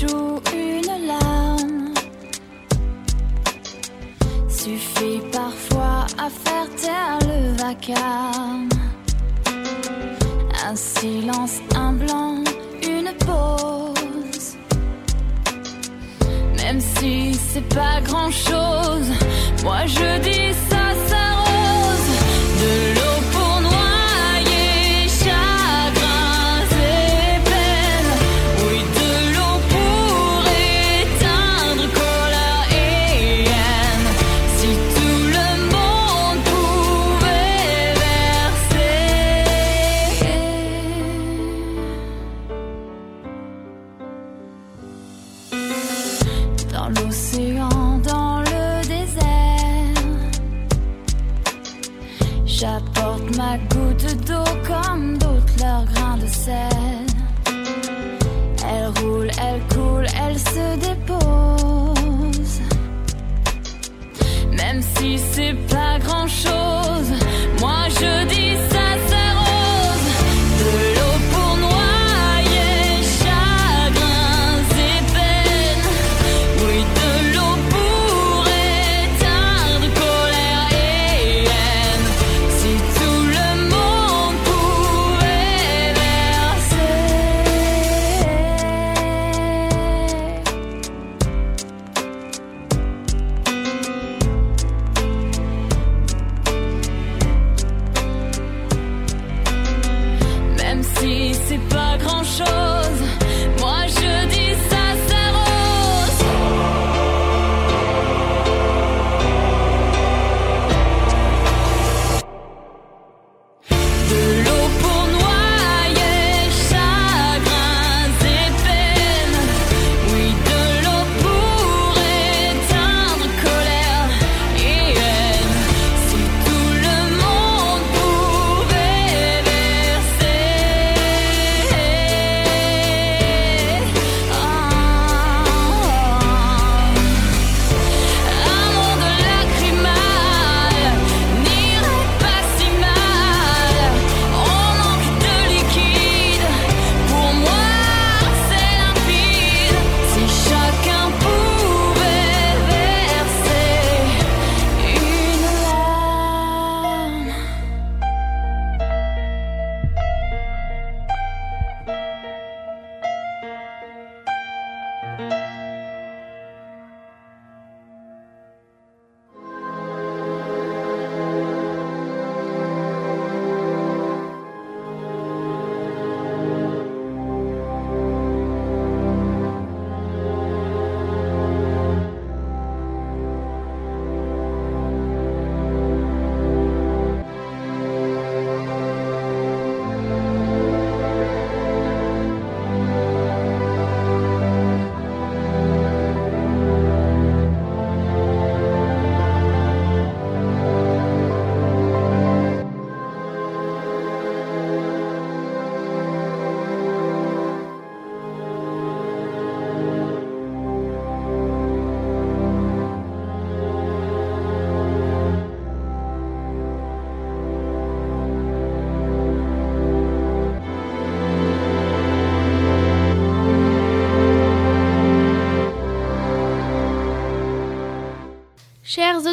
joue une larme suffit parfois à faire taire le vacarme. Un silence, un blanc, une pause. Même si c'est pas grand chose, moi je dis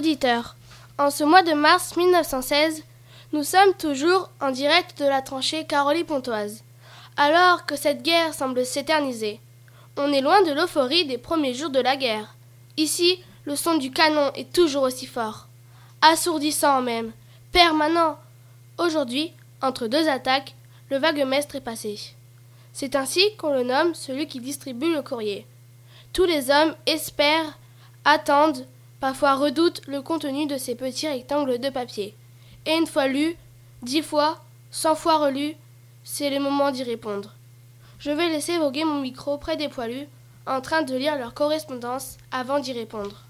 auditeurs, en ce mois de mars 1916, nous sommes toujours en direct de la tranchée Carolie-Pontoise. Alors que cette guerre semble s'éterniser, on est loin de l'euphorie des premiers jours de la guerre. Ici, le son du canon est toujours aussi fort, assourdissant même, permanent. Aujourd'hui, entre deux attaques, le vaguemestre est passé. C'est ainsi qu'on le nomme celui qui distribue le courrier. Tous les hommes espèrent, attendent, parfois redoutent le contenu de ces petits rectangles de papier. Et une fois lu, dix fois, cent fois relu, c'est le moment d'y répondre. Je vais laisser voguer mon micro près des poilus, en train de lire leur correspondance avant d'y répondre.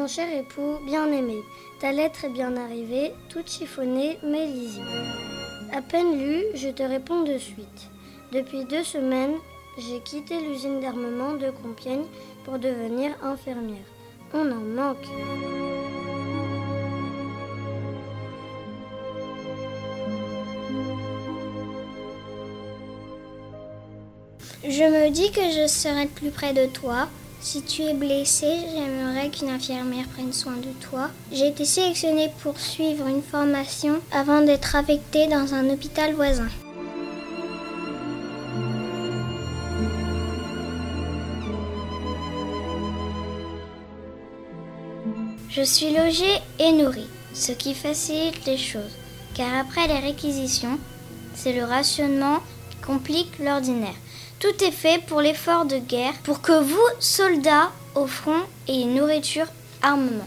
Mon cher époux, bien-aimé, ta lettre est bien arrivée, toute chiffonnée mais lisible. À peine lue, je te réponds de suite. Depuis deux semaines, j'ai quitté l'usine d'armement de Compiègne pour devenir infirmière. On en manque. Je me dis que je serai plus près de toi. Si tu es blessé, j'aimerais qu'une infirmière prenne soin de toi. J'ai été sélectionnée pour suivre une formation avant d'être affectée dans un hôpital voisin. Je suis logée et nourrie, ce qui facilite les choses, car après les réquisitions, c'est le rationnement qui complique l'ordinaire. Tout est fait pour l'effort de guerre, pour que vous, soldats, au front, ayez nourriture, armement.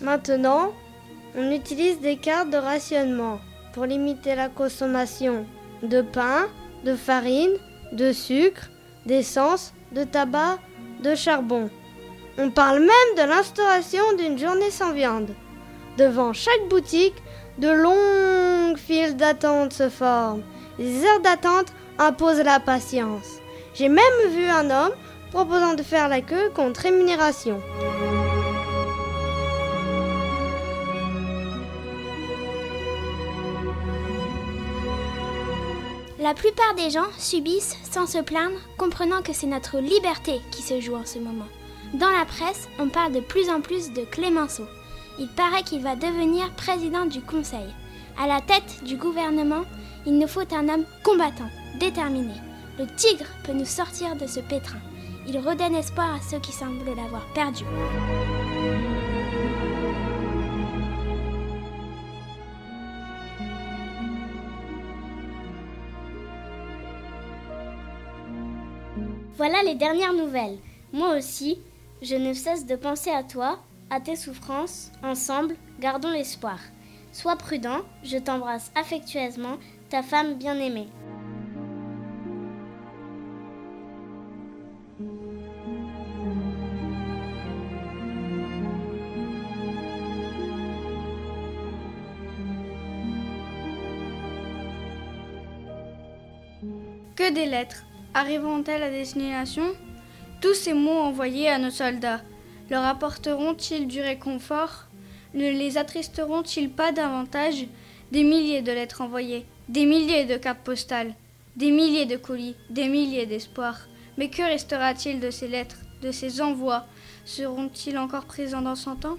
Maintenant, on utilise des cartes de rationnement pour limiter la consommation de pain, de farine, de sucre, d'essence, de tabac, de charbon. On parle même de l'instauration d'une journée sans viande. Devant chaque boutique, de longues files d'attente se forment. Les heures d'attente imposent la patience. J'ai même vu un homme proposant de faire la queue contre rémunération. La plupart des gens subissent sans se plaindre, comprenant que c'est notre liberté qui se joue en ce moment. Dans la presse, on parle de plus en plus de Clémenceau. Il paraît qu'il va devenir président du Conseil. À la tête du gouvernement, il nous faut un homme combattant, déterminé. Le tigre peut nous sortir de ce pétrin. Il redonne espoir à ceux qui semblent l'avoir perdu. Voilà les dernières nouvelles. Moi aussi, je ne cesse de penser à toi, à tes souffrances. Ensemble, gardons l'espoir. Sois prudent, je t'embrasse affectueusement, ta femme bien-aimée. Que des lettres Arriveront-elles à destination? Tous ces mots envoyés à nos soldats leur apporteront-ils du réconfort? Ne les attristeront-ils pas davantage? Des milliers de lettres envoyées, des milliers de cartes postales, des milliers de colis, des milliers d'espoirs. Mais que restera-t-il de ces lettres, de ces envois? Seront-ils encore présents dans cent ans?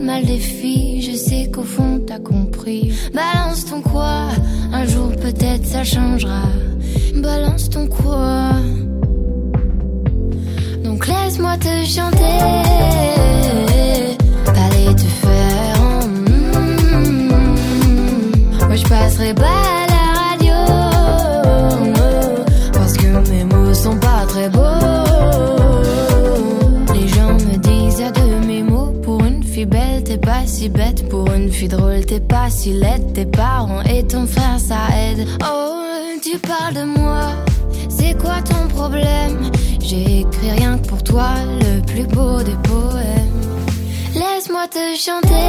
mal des filles, je sais qu'au fond t'as compris. Balance ton quoi, un jour peut-être ça changera. Balance ton quoi. Donc laisse-moi te chanter, pas les te faire. Mm, mm, mm, Moi je passerai pas. Si bête. Pour une fille drôle, t'es pas si laide. Tes parents et ton frère, ça aide. Oh, tu parles de moi. C'est quoi ton problème? J'ai écrit rien que pour toi, le plus beau des poèmes. Laisse-moi te chanter.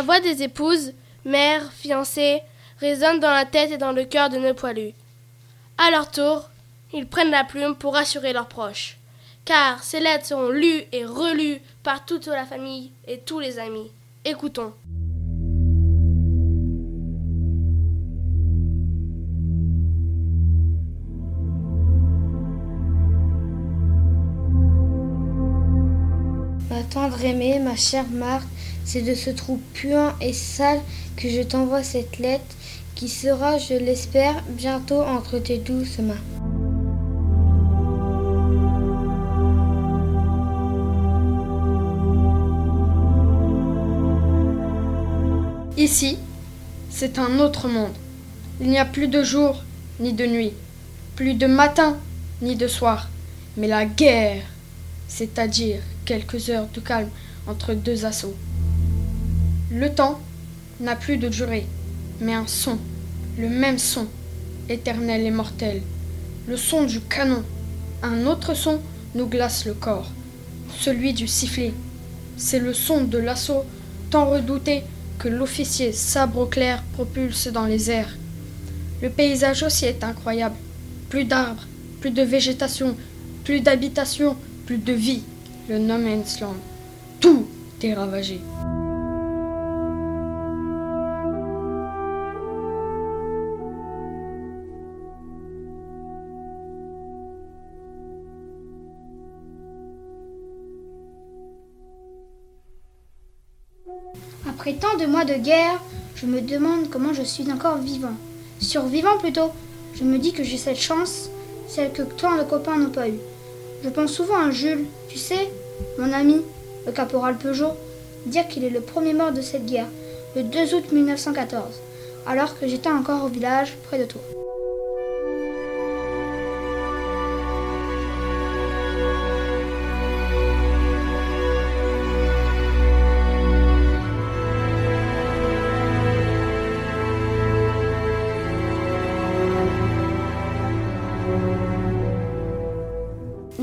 La voix des épouses, mères, fiancées, résonne dans la tête et dans le cœur de nos poilus. À leur tour, ils prennent la plume pour rassurer leurs proches, car ces lettres seront lues et relues par toute la famille et tous les amis. Écoutons. Tendre aimée, ma chère Marthe, c'est de ce trou puant et sale que je t'envoie cette lettre qui sera, je l'espère, bientôt entre tes douces mains. Ici, c'est un autre monde. Il n'y a plus de jour ni de nuit, plus de matin ni de soir, mais la guerre, c'est-à-dire quelques heures de calme entre deux assauts. Le temps n'a plus de durée, mais un son, le même son, éternel et mortel, le son du canon. Un autre son nous glace le corps, celui du sifflet. C'est le son de l'assaut tant redouté que l'officier sabre au clair propulse dans les airs. Le paysage aussi est incroyable. Plus d'arbres, plus de végétation, plus d'habitation, plus de vie le No Man's Tout est ravagé. Après tant de mois de guerre, je me demande comment je suis encore vivant. Survivant plutôt. Je me dis que j'ai cette chance, celle que tant de copains n'ont pas eue. Je pense souvent à Jules, tu sais, mon ami, le caporal Peugeot, dire qu'il est le premier mort de cette guerre, le 2 août 1914, alors que j'étais encore au village près de toi.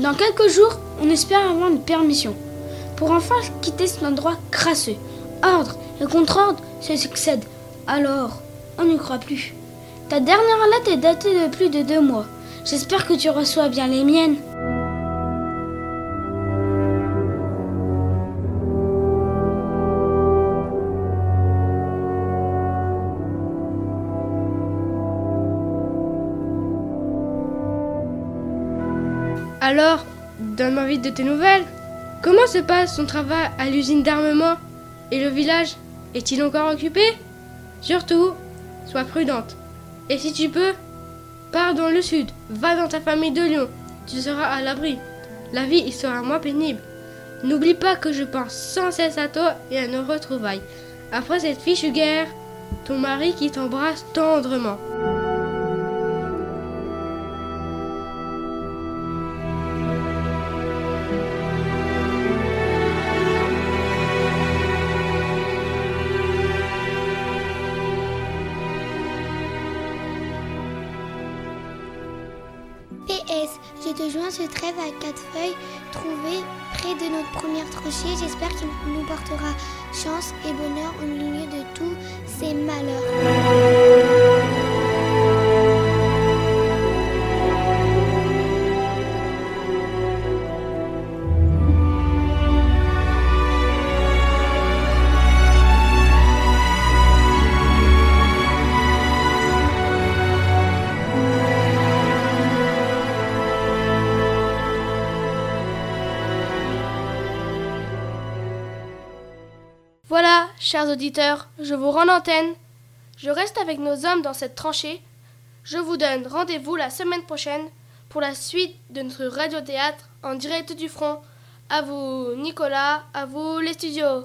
Dans quelques jours, on espère avoir une permission pour enfin quitter cet endroit crasseux. Ordre et contre-ordre se succèdent. Alors, on n'y croit plus. Ta dernière lettre est datée de plus de deux mois. J'espère que tu reçois bien les miennes. Alors, donne-moi vite de tes nouvelles. Comment se passe son travail à l'usine d'armement? Et le village Est-il encore occupé? Surtout, sois prudente. Et si tu peux, pars dans le sud, va dans ta famille de Lyon. Tu seras à l'abri. La vie y sera moins pénible. N'oublie pas que je pense sans cesse à toi et à nos retrouvailles. Après cette fichue guerre, ton mari qui t'embrasse tendrement. Joins ce trêve à quatre feuilles trouvé près de notre première tranchée. J'espère qu'il nous portera chance et bonheur au milieu de tous ces malheurs. Voilà, chers auditeurs, je vous rends l'antenne. Je reste avec nos hommes dans cette tranchée. Je vous donne rendez-vous la semaine prochaine pour la suite de notre radiothéâtre en direct du front. À vous, Nicolas, à vous, les studios.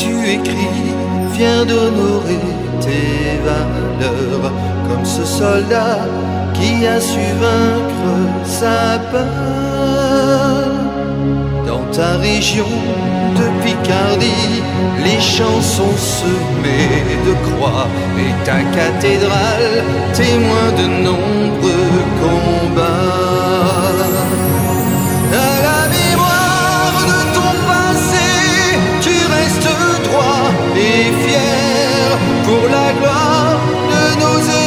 Tu écris vient d'honorer tes valeurs comme ce soldat qui a su vaincre sa peur. Dans ta région de Picardie, les champs sont semés de croix et ta cathédrale témoin de nombreux combats. Pour la gloire de nos.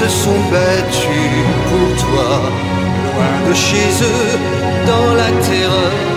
se sont battus pour toi, loin de chez eux, dans la terreur.